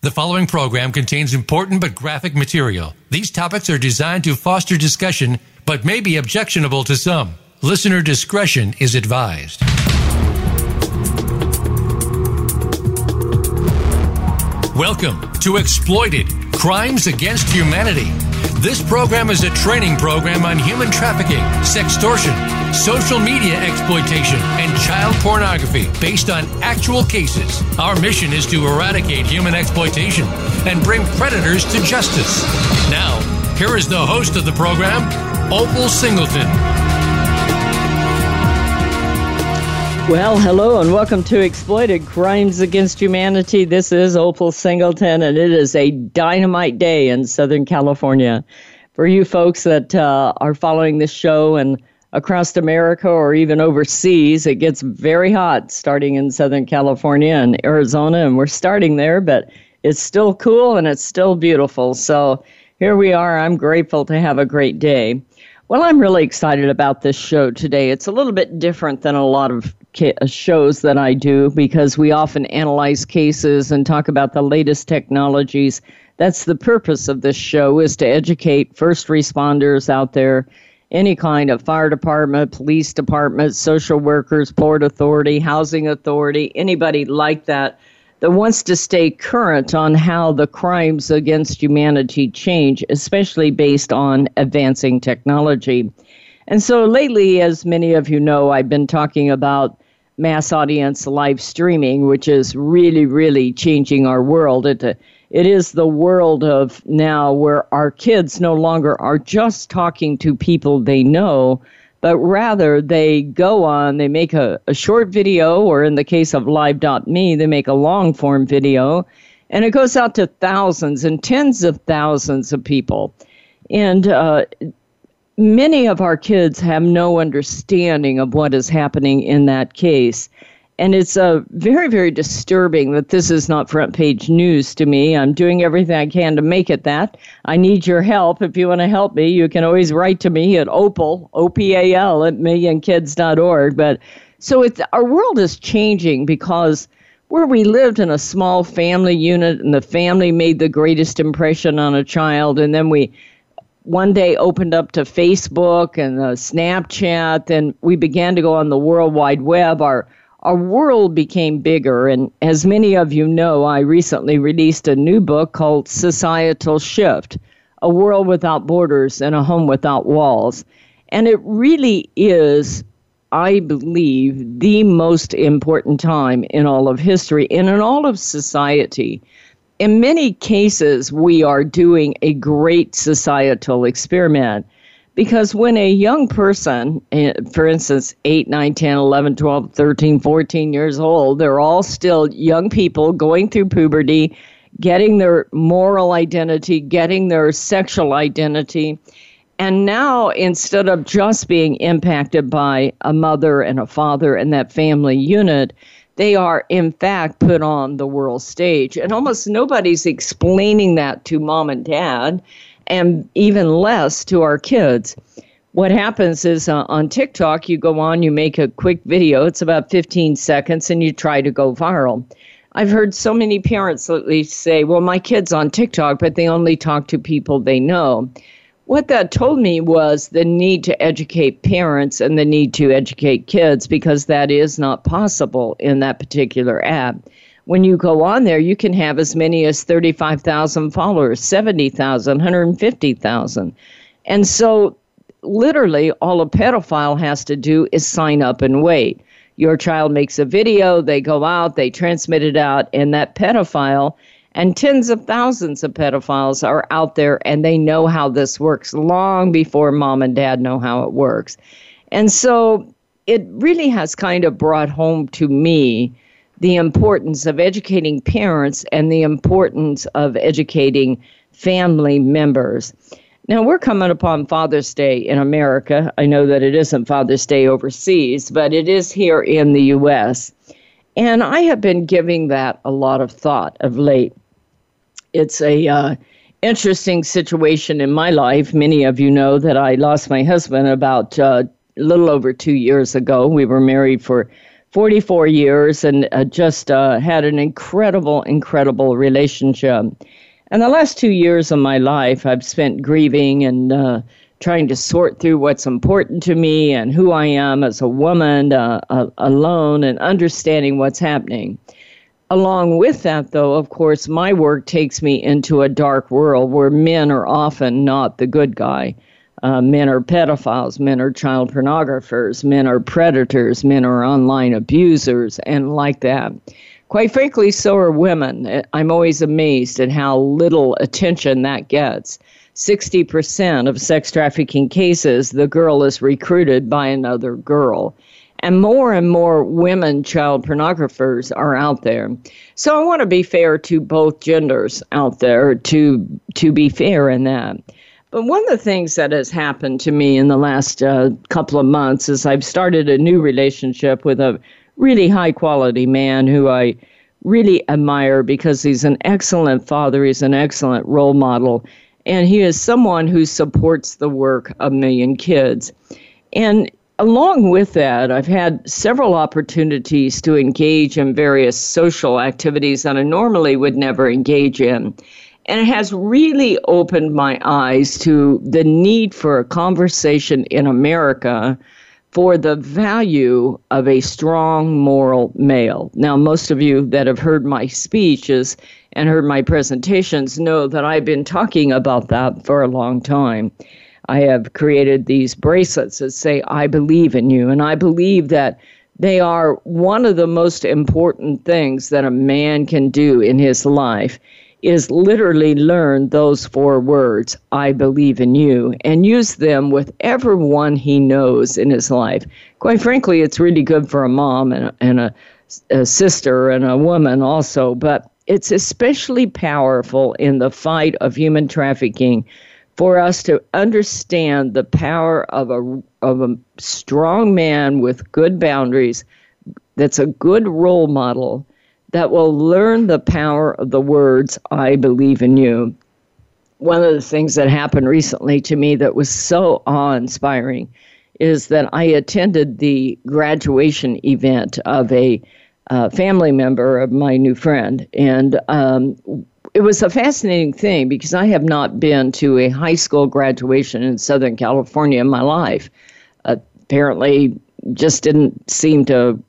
The following program contains important but graphic material. These topics are designed to foster discussion but may be objectionable to some. Listener discretion is advised. Welcome to Exploited Crimes Against Humanity. This program is a training program on human trafficking, sextortion, social media exploitation, and child pornography based on actual cases. Our mission is to eradicate human exploitation and bring predators to justice. Now, here is the host of the program, Opal Singleton. Well, hello and welcome to Exploited Crimes Against Humanity. This is Opal Singleton, and it is a dynamite day in Southern California. For you folks that uh, are following this show and across America or even overseas, it gets very hot starting in Southern California and Arizona, and we're starting there, but it's still cool and it's still beautiful. So here we are. I'm grateful to have a great day. Well, I'm really excited about this show today. It's a little bit different than a lot of ca- shows that I do because we often analyze cases and talk about the latest technologies. That's the purpose of this show is to educate first responders out there, any kind of fire department, police department, social workers, port authority, housing authority, anybody like that that wants to stay current on how the crimes against humanity change, especially based on advancing technology. And so lately, as many of you know, I've been talking about mass audience live streaming, which is really, really changing our world. It is the world of now where our kids no longer are just talking to people they know, but rather they go on, they make a, a short video, or in the case of live.me, they make a long form video, and it goes out to thousands and tens of thousands of people. And uh, many of our kids have no understanding of what is happening in that case. And it's uh, very, very disturbing that this is not front page news to me. I'm doing everything I can to make it that. I need your help. If you want to help me, you can always write to me at opal, O-P-A-L, at millionkids.org. But so it's, our world is changing because where we lived in a small family unit and the family made the greatest impression on a child, and then we one day opened up to Facebook and uh, Snapchat, and we began to go on the World Wide Web. Our our world became bigger. And as many of you know, I recently released a new book called Societal Shift A World Without Borders and a Home Without Walls. And it really is, I believe, the most important time in all of history and in all of society. In many cases, we are doing a great societal experiment because when a young person, eh, for instance, 8, 9, 10, 11, 12, 13, 14 years old, they're all still young people going through puberty, getting their moral identity, getting their sexual identity. And now, instead of just being impacted by a mother and a father and that family unit, they are in fact put on the world stage. And almost nobody's explaining that to mom and dad and even less to our kids. What happens is uh, on TikTok, you go on, you make a quick video, it's about 15 seconds, and you try to go viral. I've heard so many parents lately say, well, my kid's on TikTok, but they only talk to people they know. What that told me was the need to educate parents and the need to educate kids because that is not possible in that particular app when you go on there, you can have as many as 35,000 followers, 70,000, 150,000. And so, literally, all a pedophile has to do is sign up and wait. Your child makes a video, they go out, they transmit it out, and that pedophile and tens of thousands of pedophiles are out there and they know how this works long before mom and dad know how it works. And so, it really has kind of brought home to me the importance of educating parents and the importance of educating family members. Now, we're coming upon Father's Day in America. I know that it isn't Father's Day overseas, but it is here in the U.S. And I have been giving that a lot of thought of late. It's a uh, interesting situation in my life. Many of you know that I lost my husband about uh, a little over two years ago. We were married for 44 years and uh, just uh, had an incredible, incredible relationship. And the last two years of my life, I've spent grieving and uh, trying to sort through what's important to me and who I am as a woman uh, alone and understanding what's happening. Along with that, though, of course, my work takes me into a dark world where men are often not the good guy. Uh, men are pedophiles, men are child pornographers, men are predators, men are online abusers, and like that. Quite frankly, so are women. I'm always amazed at how little attention that gets. 60% of sex trafficking cases, the girl is recruited by another girl. And more and more women child pornographers are out there. So I want to be fair to both genders out there to to be fair in that. But one of the things that has happened to me in the last uh, couple of months is I've started a new relationship with a really high quality man who I really admire because he's an excellent father, he's an excellent role model, and he is someone who supports the work of Million Kids. And along with that, I've had several opportunities to engage in various social activities that I normally would never engage in. And it has really opened my eyes to the need for a conversation in America for the value of a strong moral male. Now, most of you that have heard my speeches and heard my presentations know that I've been talking about that for a long time. I have created these bracelets that say, I believe in you. And I believe that they are one of the most important things that a man can do in his life is literally learn those four words, I believe in you, and use them with everyone he knows in his life. Quite frankly, it's really good for a mom and, a, and a, a sister and a woman also, but it's especially powerful in the fight of human trafficking for us to understand the power of a, of a strong man with good boundaries that's a good role model that will learn the power of the words, I believe in you. One of the things that happened recently to me that was so awe inspiring is that I attended the graduation event of a uh, family member of my new friend. And um, it was a fascinating thing because I have not been to a high school graduation in Southern California in my life. Apparently, just didn't seem to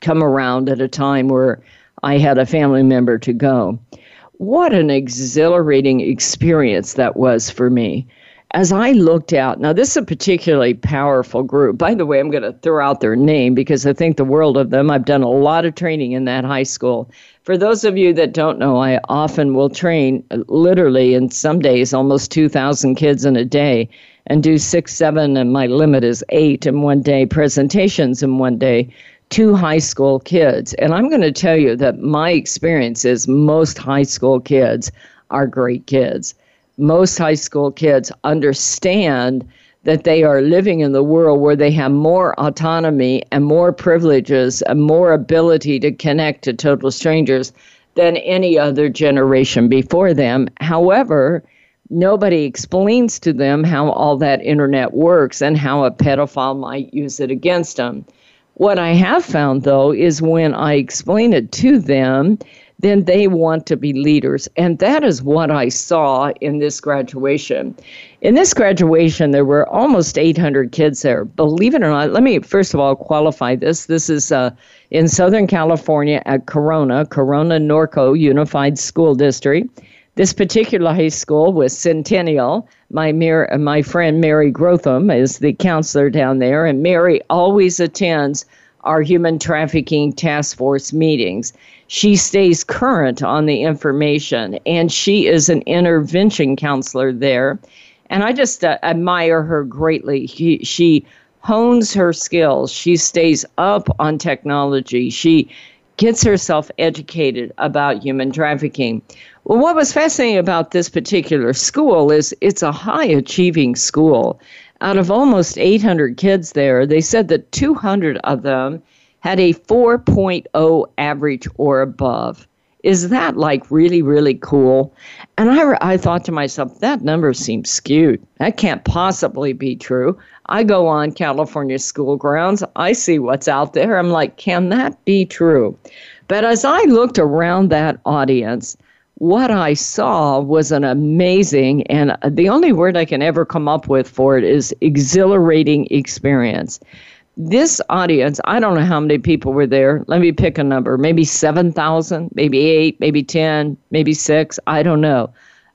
come around at a time where I had a family member to go. What an exhilarating experience that was for me. As I looked out, now this is a particularly powerful group. By the way, I'm going to throw out their name because I think the world of them. I've done a lot of training in that high school. For those of you that don't know, I often will train uh, literally, in some days, almost 2,000 kids in a day and do six, seven, and my limit is eight in one day presentations in one day two high school kids. And I'm going to tell you that my experience is most high school kids are great kids. Most high school kids understand that they are living in the world where they have more autonomy and more privileges and more ability to connect to total strangers than any other generation before them. However, nobody explains to them how all that internet works and how a pedophile might use it against them. What I have found, though, is when I explain it to them, then they want to be leaders. And that is what I saw in this graduation. In this graduation, there were almost 800 kids there. Believe it or not, let me first of all qualify this. This is uh, in Southern California at Corona, Corona Norco Unified School District. This particular high school was Centennial. My, Mar- my friend Mary Grotham is the counselor down there, and Mary always attends our human trafficking task force meetings. She stays current on the information, and she is an intervention counselor there. And I just uh, admire her greatly. She, she hones her skills. She stays up on technology. She gets herself educated about human trafficking. Well, what was fascinating about this particular school is it's a high achieving school. Out of almost 800 kids there, they said that 200 of them had a 4.0 average or above. Is that like really, really cool? And I, I thought to myself, that number seems skewed. That can't possibly be true. I go on California school grounds, I see what's out there. I'm like, can that be true? But as I looked around that audience, what I saw was an amazing, and the only word I can ever come up with for it is exhilarating experience. This audience, I don't know how many people were there. Let me pick a number maybe 7,000, maybe 8, maybe 10, maybe 6, I don't know.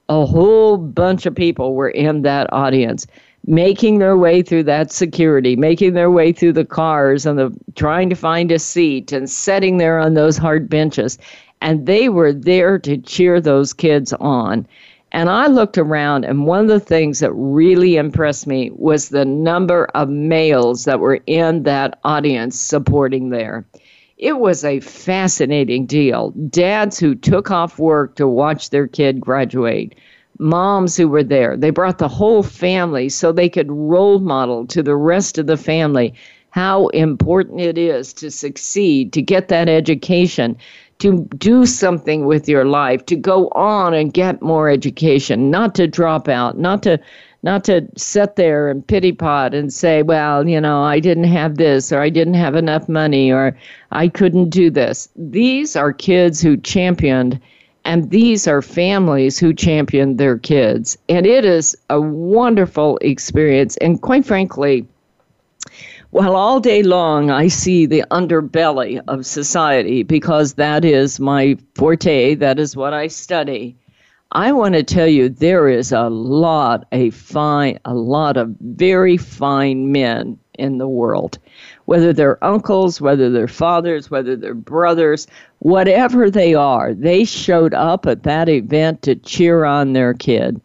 A whole bunch of people were in that audience making their way through that security, making their way through the cars and the trying to find a seat and sitting there on those hard benches and they were there to cheer those kids on. And I looked around, and one of the things that really impressed me was the number of males that were in that audience supporting there. It was a fascinating deal. Dads who took off work to watch their kid graduate, moms who were there. They brought the whole family so they could role model to the rest of the family how important it is to succeed, to get that education, to do something with your life, to go on and get more education, not to drop out, not to not to sit there and pity pot and say, well, you know, I didn't have this or I didn't have enough money or I couldn't do this. These are kids who championed and these are families who championed their kids. And it is a wonderful experience. And quite frankly, well, all day long, I see the underbelly of society because that is my forte. That is what I study. I want to tell you there is a lot, a fine, a lot of very fine men in the world. Whether they're uncles, whether they're fathers, whether they're brothers, whatever they are, they showed up at that event to cheer on their kid.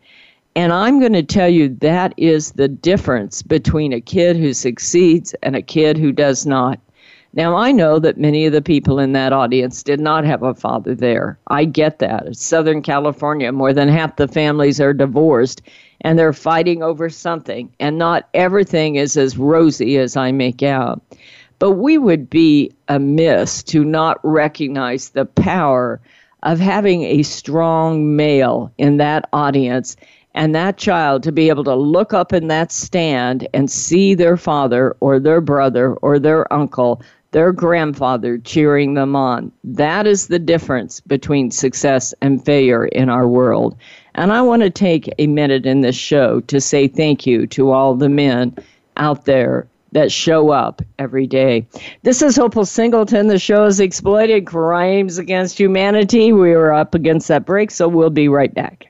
And I'm going to tell you that is the difference between a kid who succeeds and a kid who does not. Now, I know that many of the people in that audience did not have a father there. I get that. In Southern California, more than half the families are divorced and they're fighting over something, and not everything is as rosy as I make out. But we would be amiss to not recognize the power of having a strong male in that audience and that child to be able to look up in that stand and see their father or their brother or their uncle, their grandfather cheering them on. That is the difference between success and failure in our world. And I want to take a minute in this show to say thank you to all the men out there that show up every day. This is Opal Singleton. The show is Exploited Crimes Against Humanity. We are up against that break, so we'll be right back.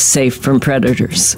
safe from predators.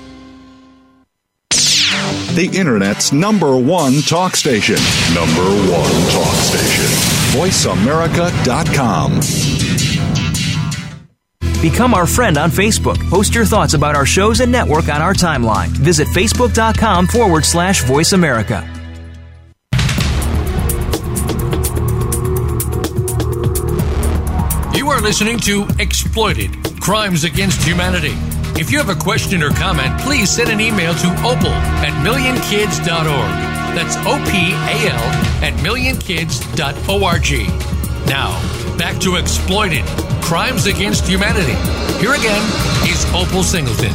The Internet's number one talk station. Number one talk station. VoiceAmerica.com. Become our friend on Facebook. Post your thoughts about our shows and network on our timeline. Visit facebook.com forward slash voice America. You are listening to Exploited Crimes Against Humanity. If you have a question or comment, please send an email to opal at millionkids.org. That's O P A L at millionkids.org. Now, back to Exploited Crimes Against Humanity. Here again is Opal Singleton.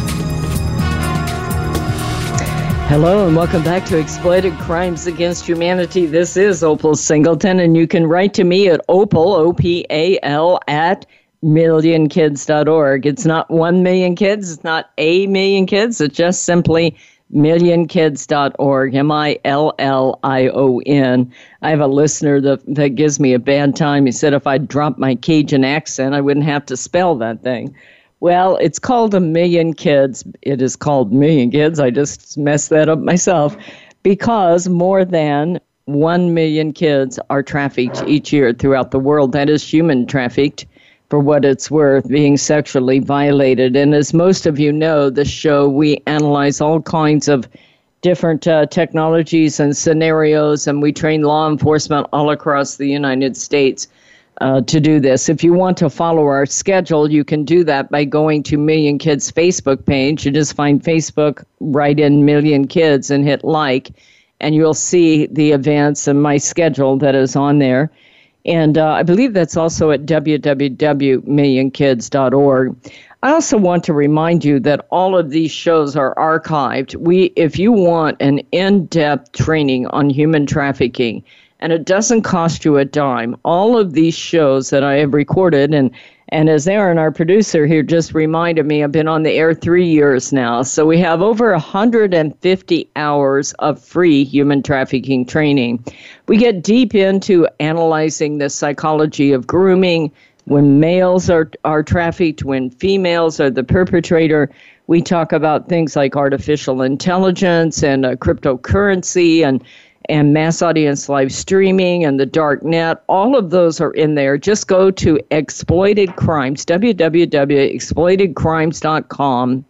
Hello and welcome back to Exploited Crimes Against Humanity. This is Opal Singleton, and you can write to me at opal, O P A L, at millionkids.org. It's not one million kids, it's not a million kids, it's just simply millionkids.org, M I L L I O N. I have a listener that, that gives me a bad time. He said if I dropped my Cajun accent, I wouldn't have to spell that thing. Well, it's called a million kids. It is called million kids. I just messed that up myself because more than 1 million kids are trafficked each year throughout the world. That is human trafficked for what it's worth, being sexually violated. And as most of you know, the show, we analyze all kinds of different uh, technologies and scenarios, and we train law enforcement all across the United States uh, to do this. If you want to follow our schedule, you can do that by going to Million Kids Facebook page. You just find Facebook, write in Million Kids, and hit like, and you'll see the events and my schedule that is on there. And uh, I believe that's also at www.millionkids.org. I also want to remind you that all of these shows are archived. We, if you want an in-depth training on human trafficking, and it doesn't cost you a dime, all of these shows that I have recorded and and as Aaron, our producer here, just reminded me, I've been on the air three years now. So we have over 150 hours of free human trafficking training. We get deep into analyzing the psychology of grooming, when males are, are trafficked, when females are the perpetrator. We talk about things like artificial intelligence and uh, cryptocurrency and and mass audience live streaming and the dark net. All of those are in there. Just go to exploited crimes, www.exploitedcrimes.com,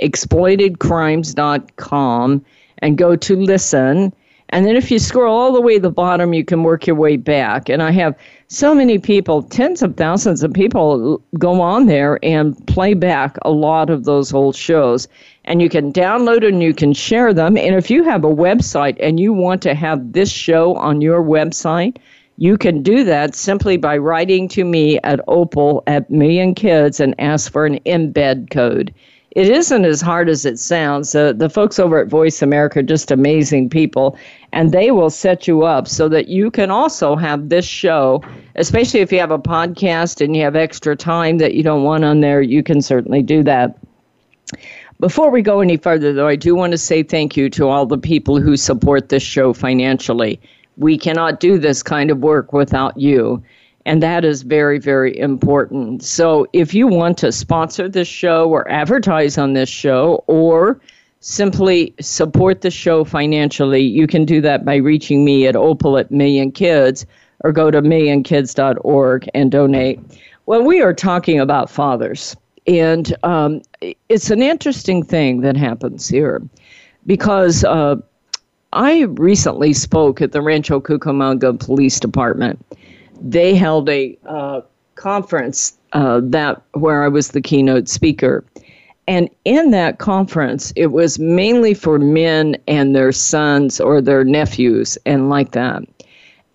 exploitedcrimes.com, and go to listen. And then if you scroll all the way to the bottom, you can work your way back. And I have so many people, tens of thousands of people go on there and play back a lot of those old shows. And you can download and you can share them. And if you have a website and you want to have this show on your website, you can do that simply by writing to me at Opal at Million Kids and ask for an embed code. It isn't as hard as it sounds. Uh, the folks over at Voice America are just amazing people, and they will set you up so that you can also have this show, especially if you have a podcast and you have extra time that you don't want on there, you can certainly do that. Before we go any further, though, I do want to say thank you to all the people who support this show financially. We cannot do this kind of work without you. And that is very, very important. So if you want to sponsor this show or advertise on this show or simply support the show financially, you can do that by reaching me at Opal at Million Kids or go to millionkids.org and donate. Well, we are talking about fathers. And um, it's an interesting thing that happens here because uh, I recently spoke at the Rancho Cucamonga Police Department they held a uh, conference uh, that where I was the keynote speaker. And in that conference, it was mainly for men and their sons or their nephews and like that.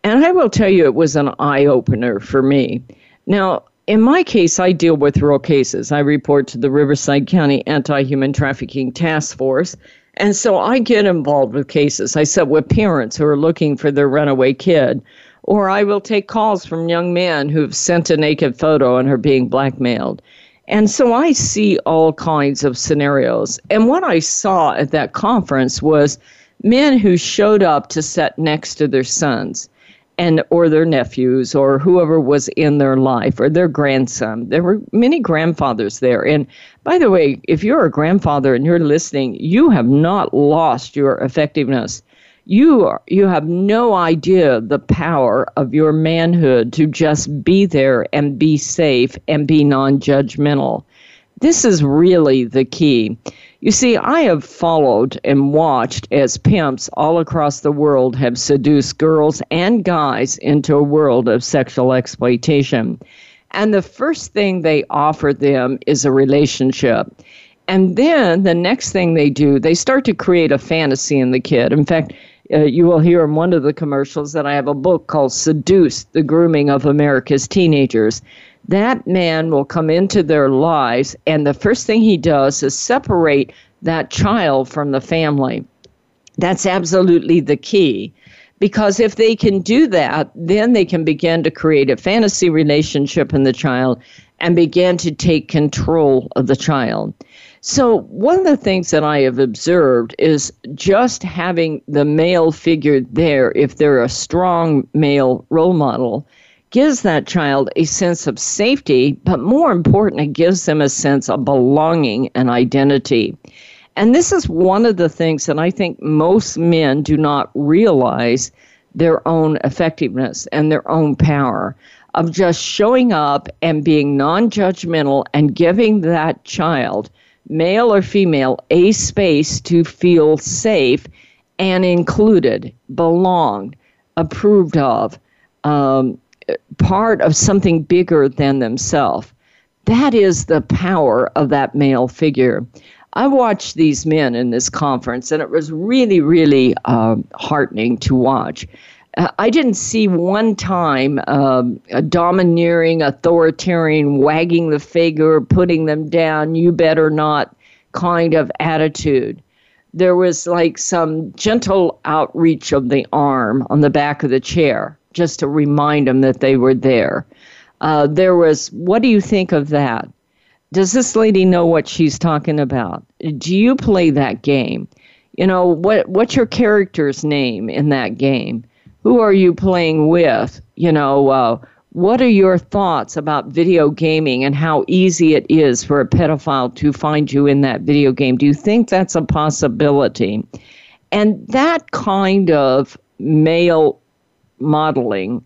And I will tell you, it was an eye opener for me. Now, in my case, I deal with real cases. I report to the Riverside County Anti Human Trafficking Task Force. And so I get involved with cases. I sit with parents who are looking for their runaway kid or I will take calls from young men who've sent a naked photo and are being blackmailed. And so I see all kinds of scenarios. And what I saw at that conference was men who showed up to sit next to their sons and or their nephews or whoever was in their life or their grandson. There were many grandfathers there. And by the way, if you're a grandfather and you're listening, you have not lost your effectiveness you are, you have no idea the power of your manhood to just be there and be safe and be non-judgmental. This is really the key. You see, I have followed and watched as pimps all across the world have seduced girls and guys into a world of sexual exploitation. And the first thing they offer them is a relationship. And then the next thing they do, they start to create a fantasy in the kid. In fact, uh, you will hear in one of the commercials that I have a book called Seduced the Grooming of America's Teenagers. That man will come into their lives, and the first thing he does is separate that child from the family. That's absolutely the key. Because if they can do that, then they can begin to create a fantasy relationship in the child and begin to take control of the child. So, one of the things that I have observed is just having the male figure there, if they're a strong male role model, gives that child a sense of safety, but more important, it gives them a sense of belonging and identity. And this is one of the things that I think most men do not realize their own effectiveness and their own power of just showing up and being non judgmental and giving that child male or female, a space to feel safe and included, belonged, approved of, um, part of something bigger than themselves. That is the power of that male figure. I watched these men in this conference, and it was really, really uh, heartening to watch I didn't see one time um, a domineering, authoritarian, wagging the finger, putting them down, you better not kind of attitude. There was like some gentle outreach of the arm on the back of the chair just to remind them that they were there. Uh, there was, what do you think of that? Does this lady know what she's talking about? Do you play that game? You know, what, what's your character's name in that game? who are you playing with? You know, uh, what are your thoughts about video gaming and how easy it is for a pedophile to find you in that video game? Do you think that's a possibility? And that kind of male modeling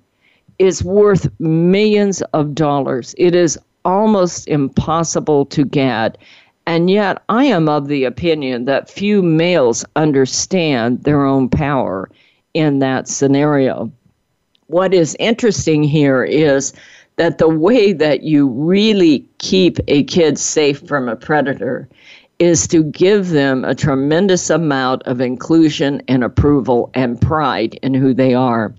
is worth millions of dollars. It is almost impossible to get. And yet, I am of the opinion that few males understand their own power in that scenario. what is interesting here is that the way that you really keep a kid safe from a predator is to give them a tremendous amount of inclusion and approval and pride in who they are.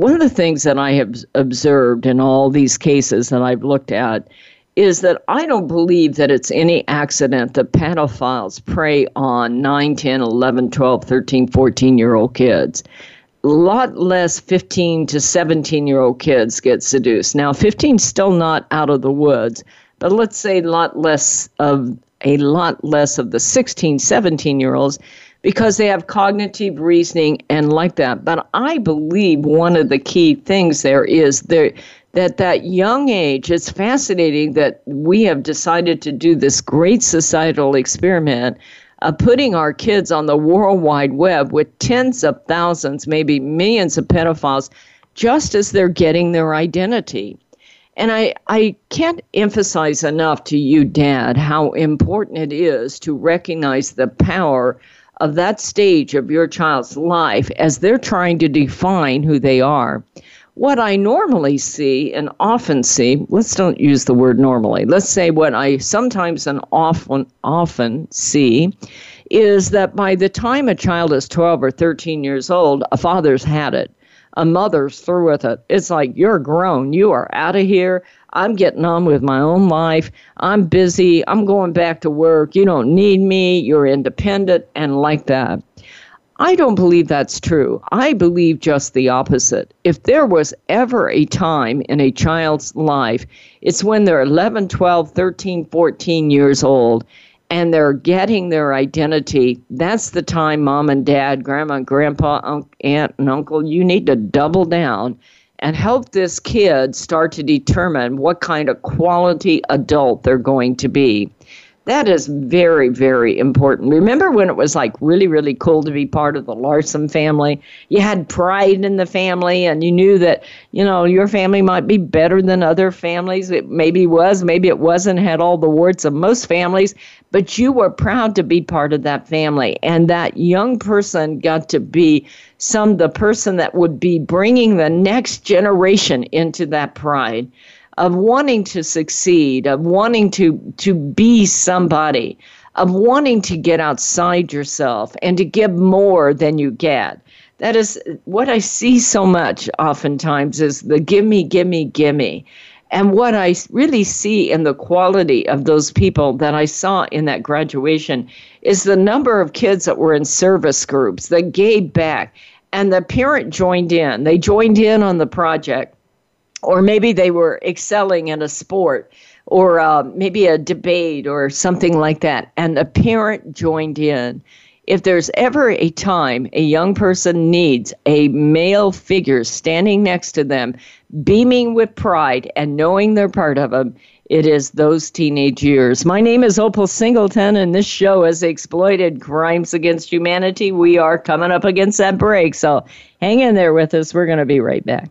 One of the things that I have observed in all these cases that I've looked at is that I don't believe that it's any accident that pedophiles prey on 9, 10, 11, 12, 13, 14 year old kids. A lot less 15 to 17 year old kids get seduced. Now, 15 still not out of the woods, but let's say a lot less of a lot less of the 16, 17 year olds because they have cognitive reasoning and like that. But I believe one of the key things there is there that that young age it's fascinating that we have decided to do this great societal experiment of putting our kids on the world wide web with tens of thousands maybe millions of pedophiles just as they're getting their identity and I, I can't emphasize enough to you, Dad, how important it is to recognize the power of that stage of your child's life as they're trying to define who they are. What I normally see and often see, let's don't use the word normally, let's say what I sometimes and often often see is that by the time a child is 12 or 13 years old, a father's had it a mother's through with it. It's like, you're grown. You are out of here. I'm getting on with my own life. I'm busy. I'm going back to work. You don't need me. You're independent and like that. I don't believe that's true. I believe just the opposite. If there was ever a time in a child's life, it's when they're 11, 12, 13, 14 years old and they're getting their identity, that's the time mom and dad, grandma and grandpa, aunt and uncle, you need to double down and help this kid start to determine what kind of quality adult they're going to be. That is very, very important. Remember when it was like really, really cool to be part of the Larson family? You had pride in the family and you knew that, you know, your family might be better than other families. It maybe was, maybe it wasn't, had all the warts of most families, but you were proud to be part of that family. And that young person got to be some, the person that would be bringing the next generation into that pride of wanting to succeed, of wanting to, to be somebody, of wanting to get outside yourself and to give more than you get. That is what I see so much oftentimes is the gimme, gimme, gimme. And what I really see in the quality of those people that I saw in that graduation is the number of kids that were in service groups that gave back and the parent joined in. They joined in on the project or maybe they were excelling in a sport or uh, maybe a debate or something like that, and a parent joined in. If there's ever a time a young person needs a male figure standing next to them, beaming with pride and knowing they're part of them, it is those teenage years. My name is Opal Singleton, and this show has exploited crimes against humanity. We are coming up against that break, so hang in there with us. We're going to be right back.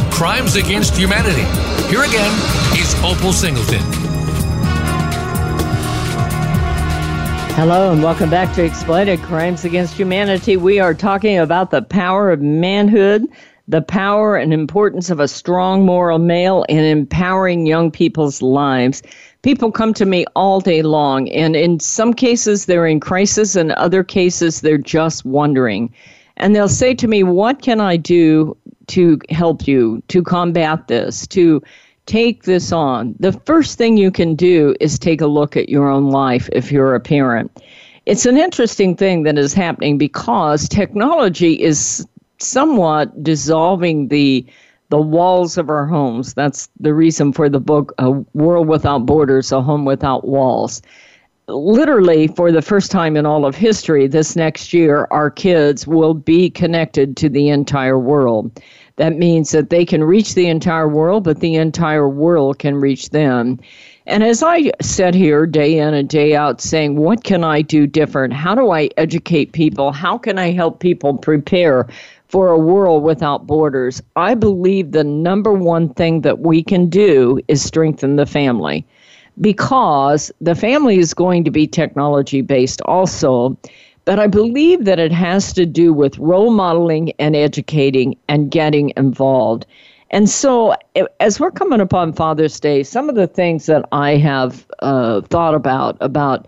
Crimes Against Humanity. Here again is Opal Singleton. Hello and welcome back to Exploited Crimes Against Humanity. We are talking about the power of manhood, the power and importance of a strong moral male in empowering young people's lives. People come to me all day long, and in some cases they're in crisis, and other cases they're just wondering. And they'll say to me, What can I do to help you, to combat this, to take this on? The first thing you can do is take a look at your own life if you're a parent. It's an interesting thing that is happening because technology is somewhat dissolving the the walls of our homes. That's the reason for the book A World Without Borders, A Home Without Walls. Literally, for the first time in all of history, this next year, our kids will be connected to the entire world. That means that they can reach the entire world, but the entire world can reach them. And as I sit here day in and day out saying, what can I do different? How do I educate people? How can I help people prepare for a world without borders? I believe the number one thing that we can do is strengthen the family because the family is going to be technology based also. But I believe that it has to do with role modeling and educating and getting involved. And so, as we're coming upon Father's Day, some of the things that I have uh, thought about about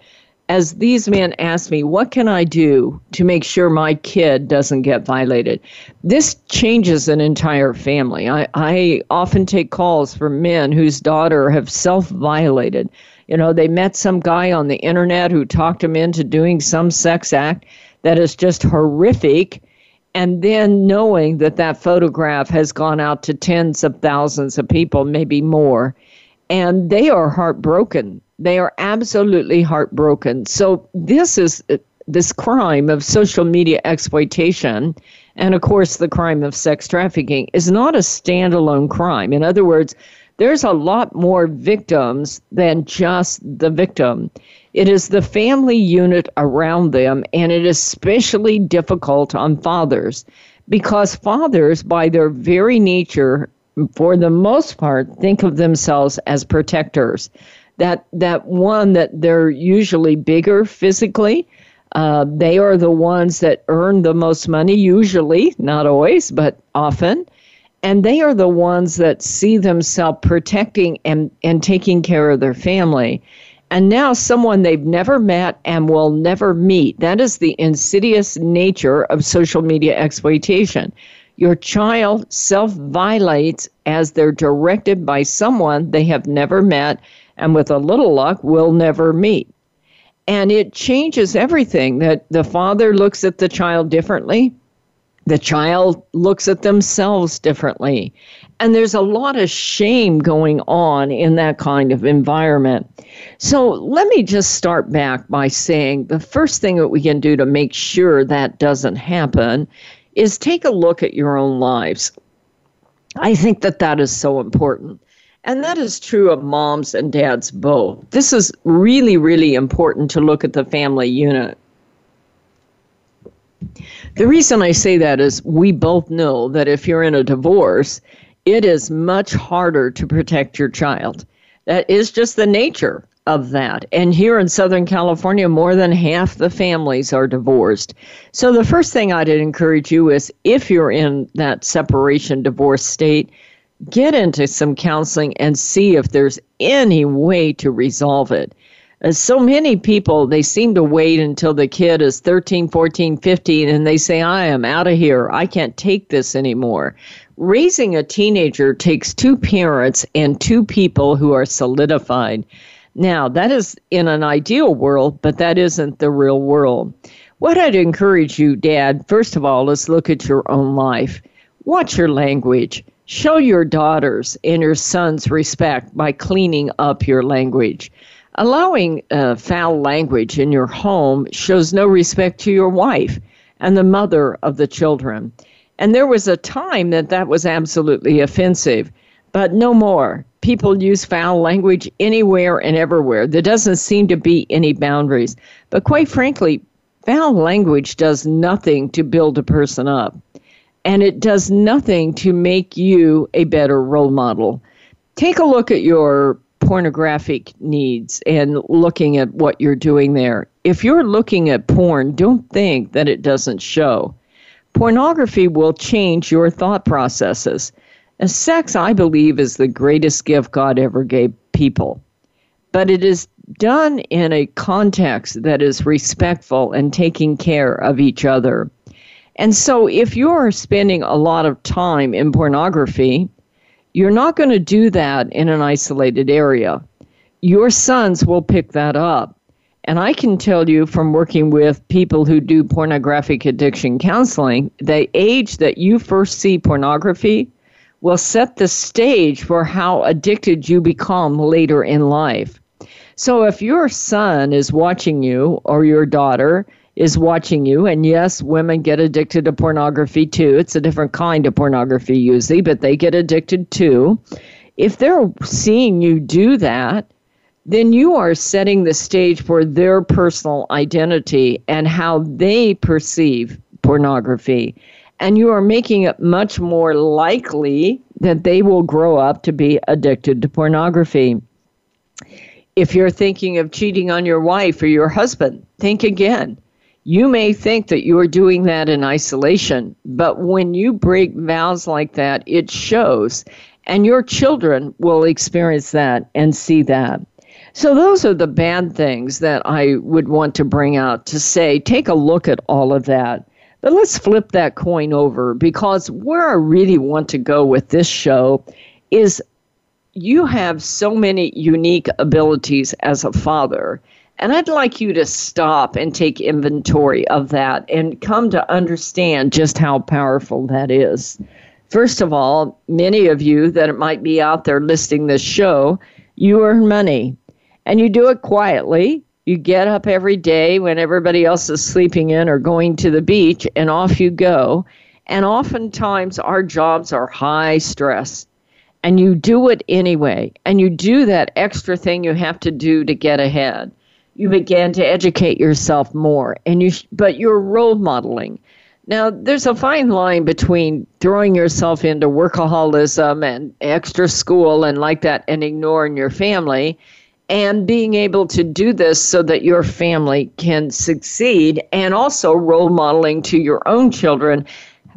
as these men ask me, what can I do to make sure my kid doesn't get violated? This changes an entire family. I, I often take calls from men whose daughter have self violated. You know, they met some guy on the internet who talked him into doing some sex act that is just horrific. And then knowing that that photograph has gone out to tens of thousands of people, maybe more, and they are heartbroken they are absolutely heartbroken. So this is uh, this crime of social media exploitation and of course the crime of sex trafficking is not a standalone crime. In other words, there's a lot more victims than just the victim. It is the family unit around them, and it is especially difficult on fathers because fathers, by their very nature, for the most part, think of themselves as protectors that that one that they're usually bigger physically. Uh, they are the ones that earn the most money, usually, not always, but often. And they are the ones that see themselves protecting and, and taking care of their family. And now, someone they've never met and will never meet. That is the insidious nature of social media exploitation. Your child self violates as they're directed by someone they have never met and with a little luck, will never meet. And it changes everything that the father looks at the child differently. The child looks at themselves differently. And there's a lot of shame going on in that kind of environment. So let me just start back by saying the first thing that we can do to make sure that doesn't happen is take a look at your own lives. I think that that is so important. And that is true of moms and dads both. This is really, really important to look at the family unit. The reason I say that is we both know that if you're in a divorce, it is much harder to protect your child. That is just the nature of that. And here in Southern California, more than half the families are divorced. So the first thing I'd encourage you is if you're in that separation divorce state, get into some counseling and see if there's any way to resolve it. As so many people, they seem to wait until the kid is 13, 14, 15, and they say, I am out of here. I can't take this anymore. Raising a teenager takes two parents and two people who are solidified. Now, that is in an ideal world, but that isn't the real world. What I'd encourage you, Dad, first of all, is look at your own life. Watch your language. Show your daughters and your sons respect by cleaning up your language. Allowing uh, foul language in your home shows no respect to your wife and the mother of the children. And there was a time that that was absolutely offensive, but no more people use foul language anywhere and everywhere. There doesn't seem to be any boundaries. But quite frankly, foul language does nothing to build a person up, and it does nothing to make you a better role model. Take a look at your pornographic needs and looking at what you're doing there. If you're looking at porn, don't think that it doesn't show. Pornography will change your thought processes. And sex, I believe, is the greatest gift God ever gave people. But it is done in a context that is respectful and taking care of each other. And so, if you're spending a lot of time in pornography, you're not going to do that in an isolated area. Your sons will pick that up. And I can tell you from working with people who do pornographic addiction counseling, the age that you first see pornography will set the stage for how addicted you become later in life. So if your son is watching you or your daughter is watching you, and yes, women get addicted to pornography too. It's a different kind of pornography usually, but they get addicted too. If they're seeing you do that, then you are setting the stage for their personal identity and how they perceive pornography and you are making it much more likely that they will grow up to be addicted to pornography. If you're thinking of cheating on your wife or your husband, think again. You may think that you are doing that in isolation, but when you break vows like that, it shows, and your children will experience that and see that. So, those are the bad things that I would want to bring out to say take a look at all of that. But let's flip that coin over because where I really want to go with this show is you have so many unique abilities as a father. And I'd like you to stop and take inventory of that and come to understand just how powerful that is. First of all, many of you that might be out there listening this show, you earn money and you do it quietly you get up every day when everybody else is sleeping in or going to the beach, and off you go. And oftentimes, our jobs are high stress, and you do it anyway. And you do that extra thing you have to do to get ahead. You begin to educate yourself more, and you but you're role modeling. Now, there's a fine line between throwing yourself into workaholism and extra school and like that and ignoring your family and being able to do this so that your family can succeed and also role modeling to your own children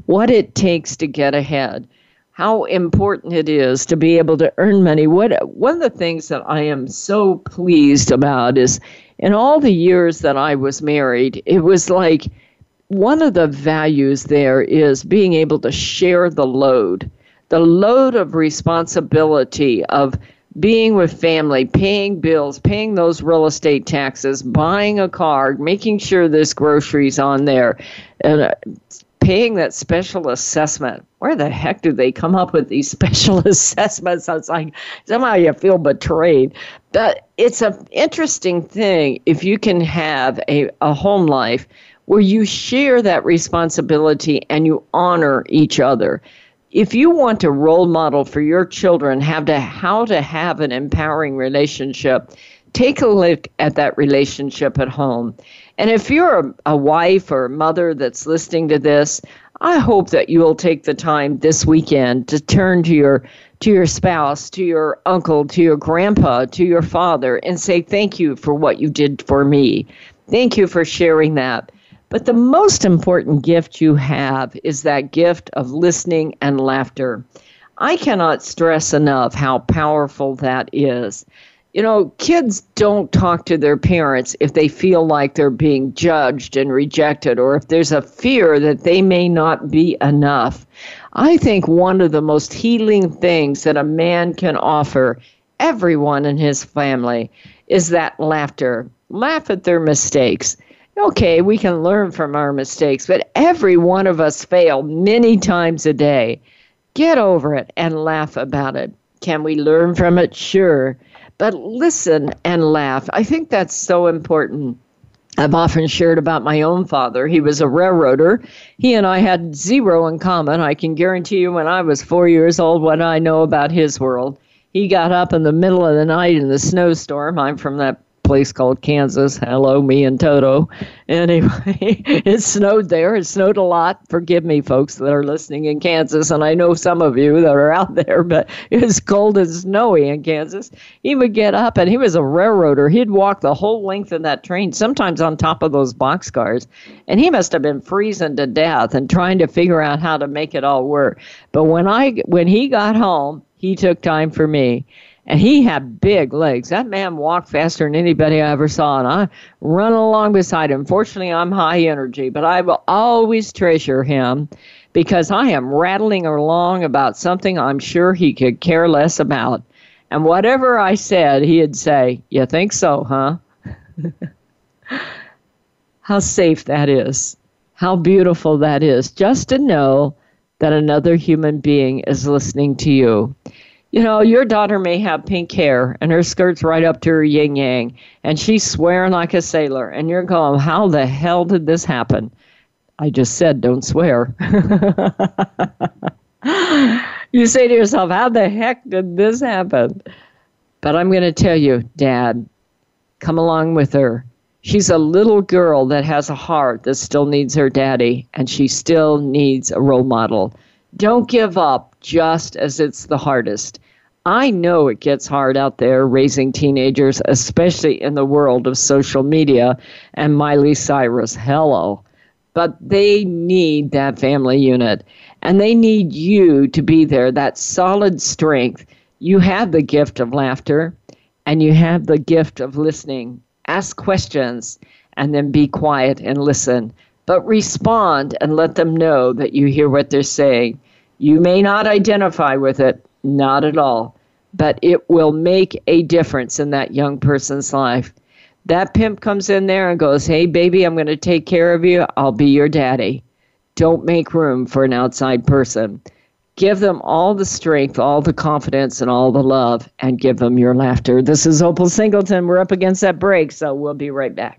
what it takes to get ahead how important it is to be able to earn money what one of the things that i am so pleased about is in all the years that i was married it was like one of the values there is being able to share the load the load of responsibility of being with family, paying bills, paying those real estate taxes, buying a car, making sure there's groceries on there, and uh, paying that special assessment. Where the heck do they come up with these special assessments? It's like somehow you feel betrayed. But it's an interesting thing if you can have a, a home life where you share that responsibility and you honor each other. If you want to role model for your children have to how to have an empowering relationship, take a look at that relationship at home. And if you're a, a wife or a mother that's listening to this, I hope that you will take the time this weekend to turn to your to your spouse, to your uncle, to your grandpa, to your father and say thank you for what you did for me. Thank you for sharing that. But the most important gift you have is that gift of listening and laughter. I cannot stress enough how powerful that is. You know, kids don't talk to their parents if they feel like they're being judged and rejected or if there's a fear that they may not be enough. I think one of the most healing things that a man can offer everyone in his family is that laughter. Laugh at their mistakes okay, we can learn from our mistakes, but every one of us fail many times a day. Get over it and laugh about it. Can we learn from it? Sure. But listen and laugh. I think that's so important. I've often shared about my own father. He was a railroader. He and I had zero in common. I can guarantee you when I was four years old what I know about his world. He got up in the middle of the night in the snowstorm. I'm from that place called Kansas. Hello, me and Toto. Anyway, it snowed there. It snowed a lot. Forgive me, folks that are listening in Kansas, and I know some of you that are out there, but it was cold and snowy in Kansas. He would get up, and he was a railroader. He'd walk the whole length of that train, sometimes on top of those boxcars, and he must have been freezing to death and trying to figure out how to make it all work. But when I when he got home, he took time for me and he had big legs. That man walked faster than anybody I ever saw, and I run along beside him. Fortunately, I'm high energy, but I will always treasure him because I am rattling along about something I'm sure he could care less about. And whatever I said, he'd say, You think so, huh? How safe that is. How beautiful that is. Just to know that another human being is listening to you you know, your daughter may have pink hair and her skirt's right up to her yin yang, and she's swearing like a sailor, and you're going, How the hell did this happen? I just said, Don't swear. you say to yourself, How the heck did this happen? But I'm going to tell you, Dad, come along with her. She's a little girl that has a heart that still needs her daddy, and she still needs a role model. Don't give up just as it's the hardest. I know it gets hard out there raising teenagers, especially in the world of social media and Miley Cyrus. Hello. But they need that family unit and they need you to be there, that solid strength. You have the gift of laughter and you have the gift of listening. Ask questions and then be quiet and listen. But respond and let them know that you hear what they're saying. You may not identify with it, not at all but it will make a difference in that young person's life. That pimp comes in there and goes, Hey, baby, I'm going to take care of you. I'll be your daddy. Don't make room for an outside person. Give them all the strength, all the confidence, and all the love, and give them your laughter. This is Opal Singleton. We're up against that break, so we'll be right back.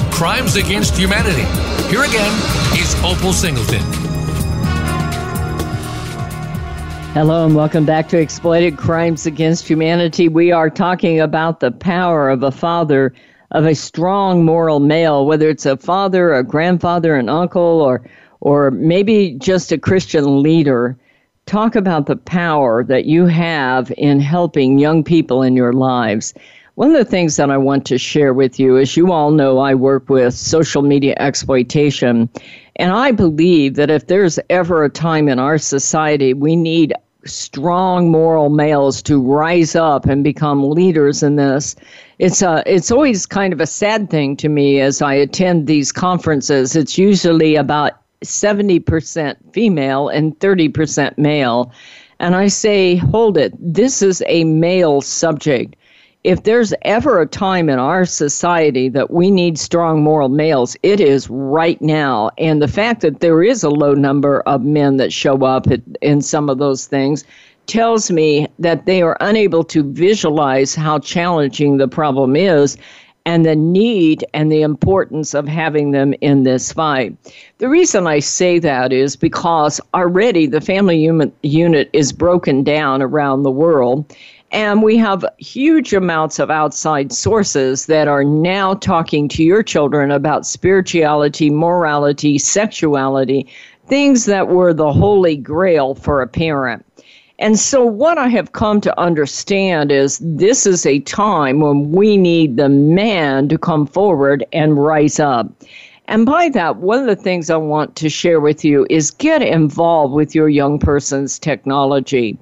Crimes Against Humanity. Here again is Opal Singleton. Hello and welcome back to Exploited Crimes Against Humanity. We are talking about the power of a father, of a strong moral male, whether it's a father, a grandfather, an uncle, or or maybe just a Christian leader. Talk about the power that you have in helping young people in your lives. One of the things that I want to share with you, as you all know, I work with social media exploitation. And I believe that if there's ever a time in our society we need strong moral males to rise up and become leaders in this, it's a, it's always kind of a sad thing to me as I attend these conferences. It's usually about 70% female and 30% male. And I say, hold it, this is a male subject if there's ever a time in our society that we need strong moral males, it is right now. And the fact that there is a low number of men that show up in some of those things tells me that they are unable to visualize how challenging the problem is and the need and the importance of having them in this fight. The reason I say that is because already the family unit is broken down around the world and we have huge amounts of outside sources that are now talking to your children about spirituality, morality, sexuality, things that were the holy grail for a parent. And so, what I have come to understand is this is a time when we need the man to come forward and rise up. And by that, one of the things I want to share with you is get involved with your young person's technology.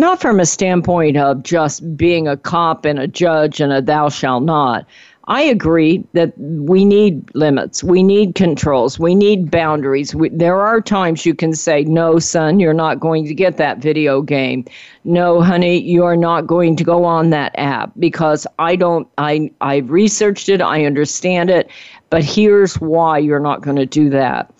Not from a standpoint of just being a cop and a judge and a thou shalt not, I agree that we need limits, we need controls, we need boundaries. We, there are times you can say, "No, son, you're not going to get that video game. No, honey, you're not going to go on that app because I don't. I I've researched it, I understand it, but here's why you're not going to do that."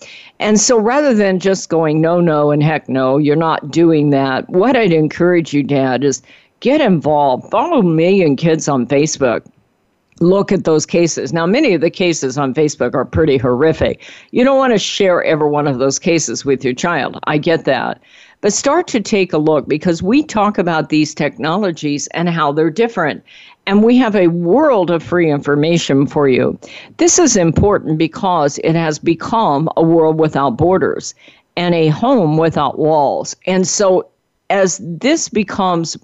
And so rather than just going, no, no, and heck no, you're not doing that, what I'd encourage you, Dad, is get involved. Follow a million kids on Facebook look at those cases. Now, many of the cases on Facebook are pretty horrific. You don't want to share every one of those cases with your child. I get that. But start to take a look because we talk about these technologies and how they're different. And we have a world of free information for you. This is important because it has become a world without borders and a home without walls. And so as this becomes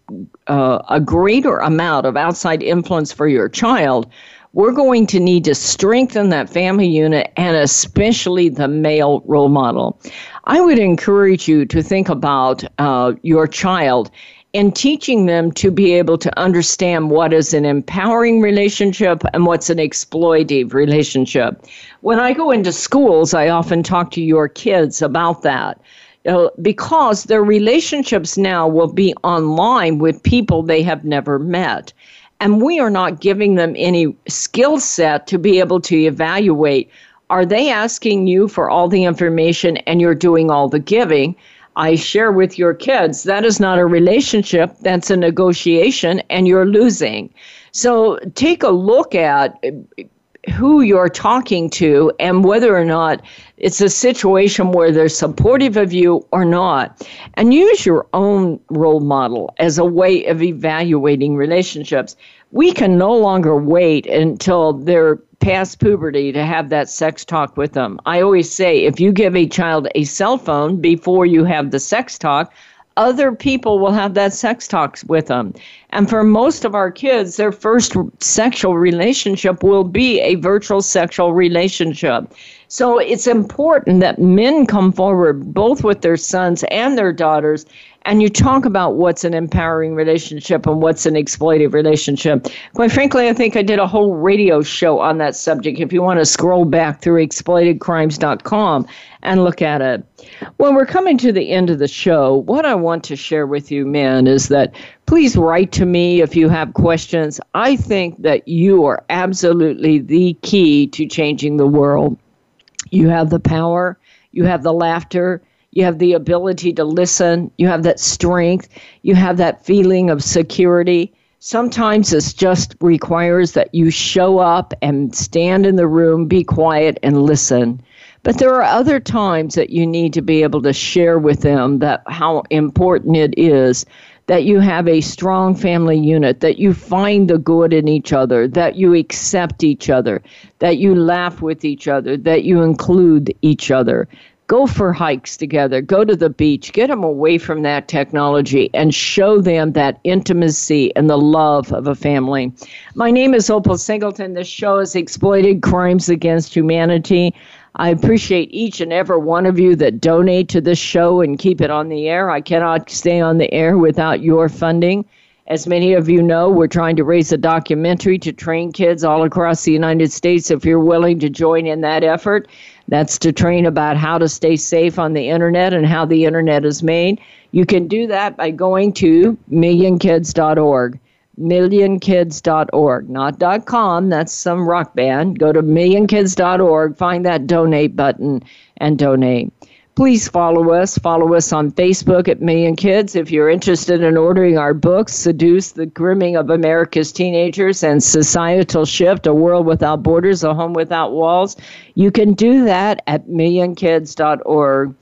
uh, a greater amount of outside influence for your child, we're going to need to strengthen that family unit and especially the male role model. I would encourage you to think about uh, your child and teaching them to be able to understand what is an empowering relationship and what's an exploitative relationship. When I go into schools, I often talk to your kids about that uh, because their relationships now will be online with people they have never met. And we are not giving them any skill set to be able to evaluate are they asking you for all the information and you're doing all the giving? I share with your kids that is not a relationship, that's a negotiation, and you're losing. So take a look at eh, who you're talking to and whether or not it's a situation where they're supportive of you or not. And use your own role model as a way of evaluating relationships. We can no longer wait until they're past puberty to have that sex talk with them. I always say if you give a child a cell phone before you have the sex talk, other people will have that sex talks with them. And for most of our kids, their first sexual relationship will be a virtual sexual relationship. So it's important that men come forward, both with their sons and their daughters, and you talk about what's an empowering relationship and what's an exploitative relationship. Quite frankly, I think I did a whole radio show on that subject. If you want to scroll back through exploitedcrimes.com and look at it. When we're coming to the end of the show, what I want to share with you, men, is that please write to me if you have questions. I think that you are absolutely the key to changing the world. You have the power, you have the laughter, you have the ability to listen, you have that strength, you have that feeling of security. Sometimes it just requires that you show up and stand in the room, be quiet, and listen. But there are other times that you need to be able to share with them that how important it is that you have a strong family unit, that you find the good in each other, that you accept each other, that you laugh with each other, that you include each other. Go for hikes together, go to the beach, get them away from that technology and show them that intimacy and the love of a family. My name is Opal Singleton. This show is Exploited Crimes Against Humanity. I appreciate each and every one of you that donate to this show and keep it on the air. I cannot stay on the air without your funding. As many of you know, we're trying to raise a documentary to train kids all across the United States. If you're willing to join in that effort, that's to train about how to stay safe on the internet and how the internet is made. You can do that by going to millionkids.org millionkids.org, not .com, that's some rock band. Go to millionkids.org, find that donate button and donate. Please follow us. Follow us on Facebook at Million Kids. If you're interested in ordering our books, Seduced the Grooming of America's Teenagers and Societal Shift, A World Without Borders, A Home Without Walls, you can do that at millionkids.org.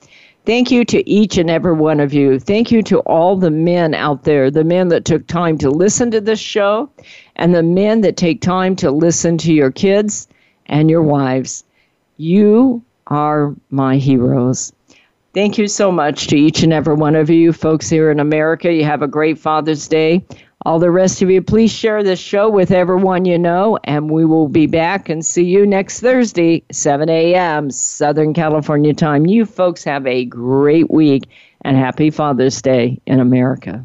Thank you to each and every one of you. Thank you to all the men out there, the men that took time to listen to this show, and the men that take time to listen to your kids and your wives. You are my heroes. Thank you so much to each and every one of you folks here in America. You have a great Father's Day. All the rest of you, please share this show with everyone you know, and we will be back and see you next Thursday, 7 a.m. Southern California time. You folks have a great week and happy Father's Day in America.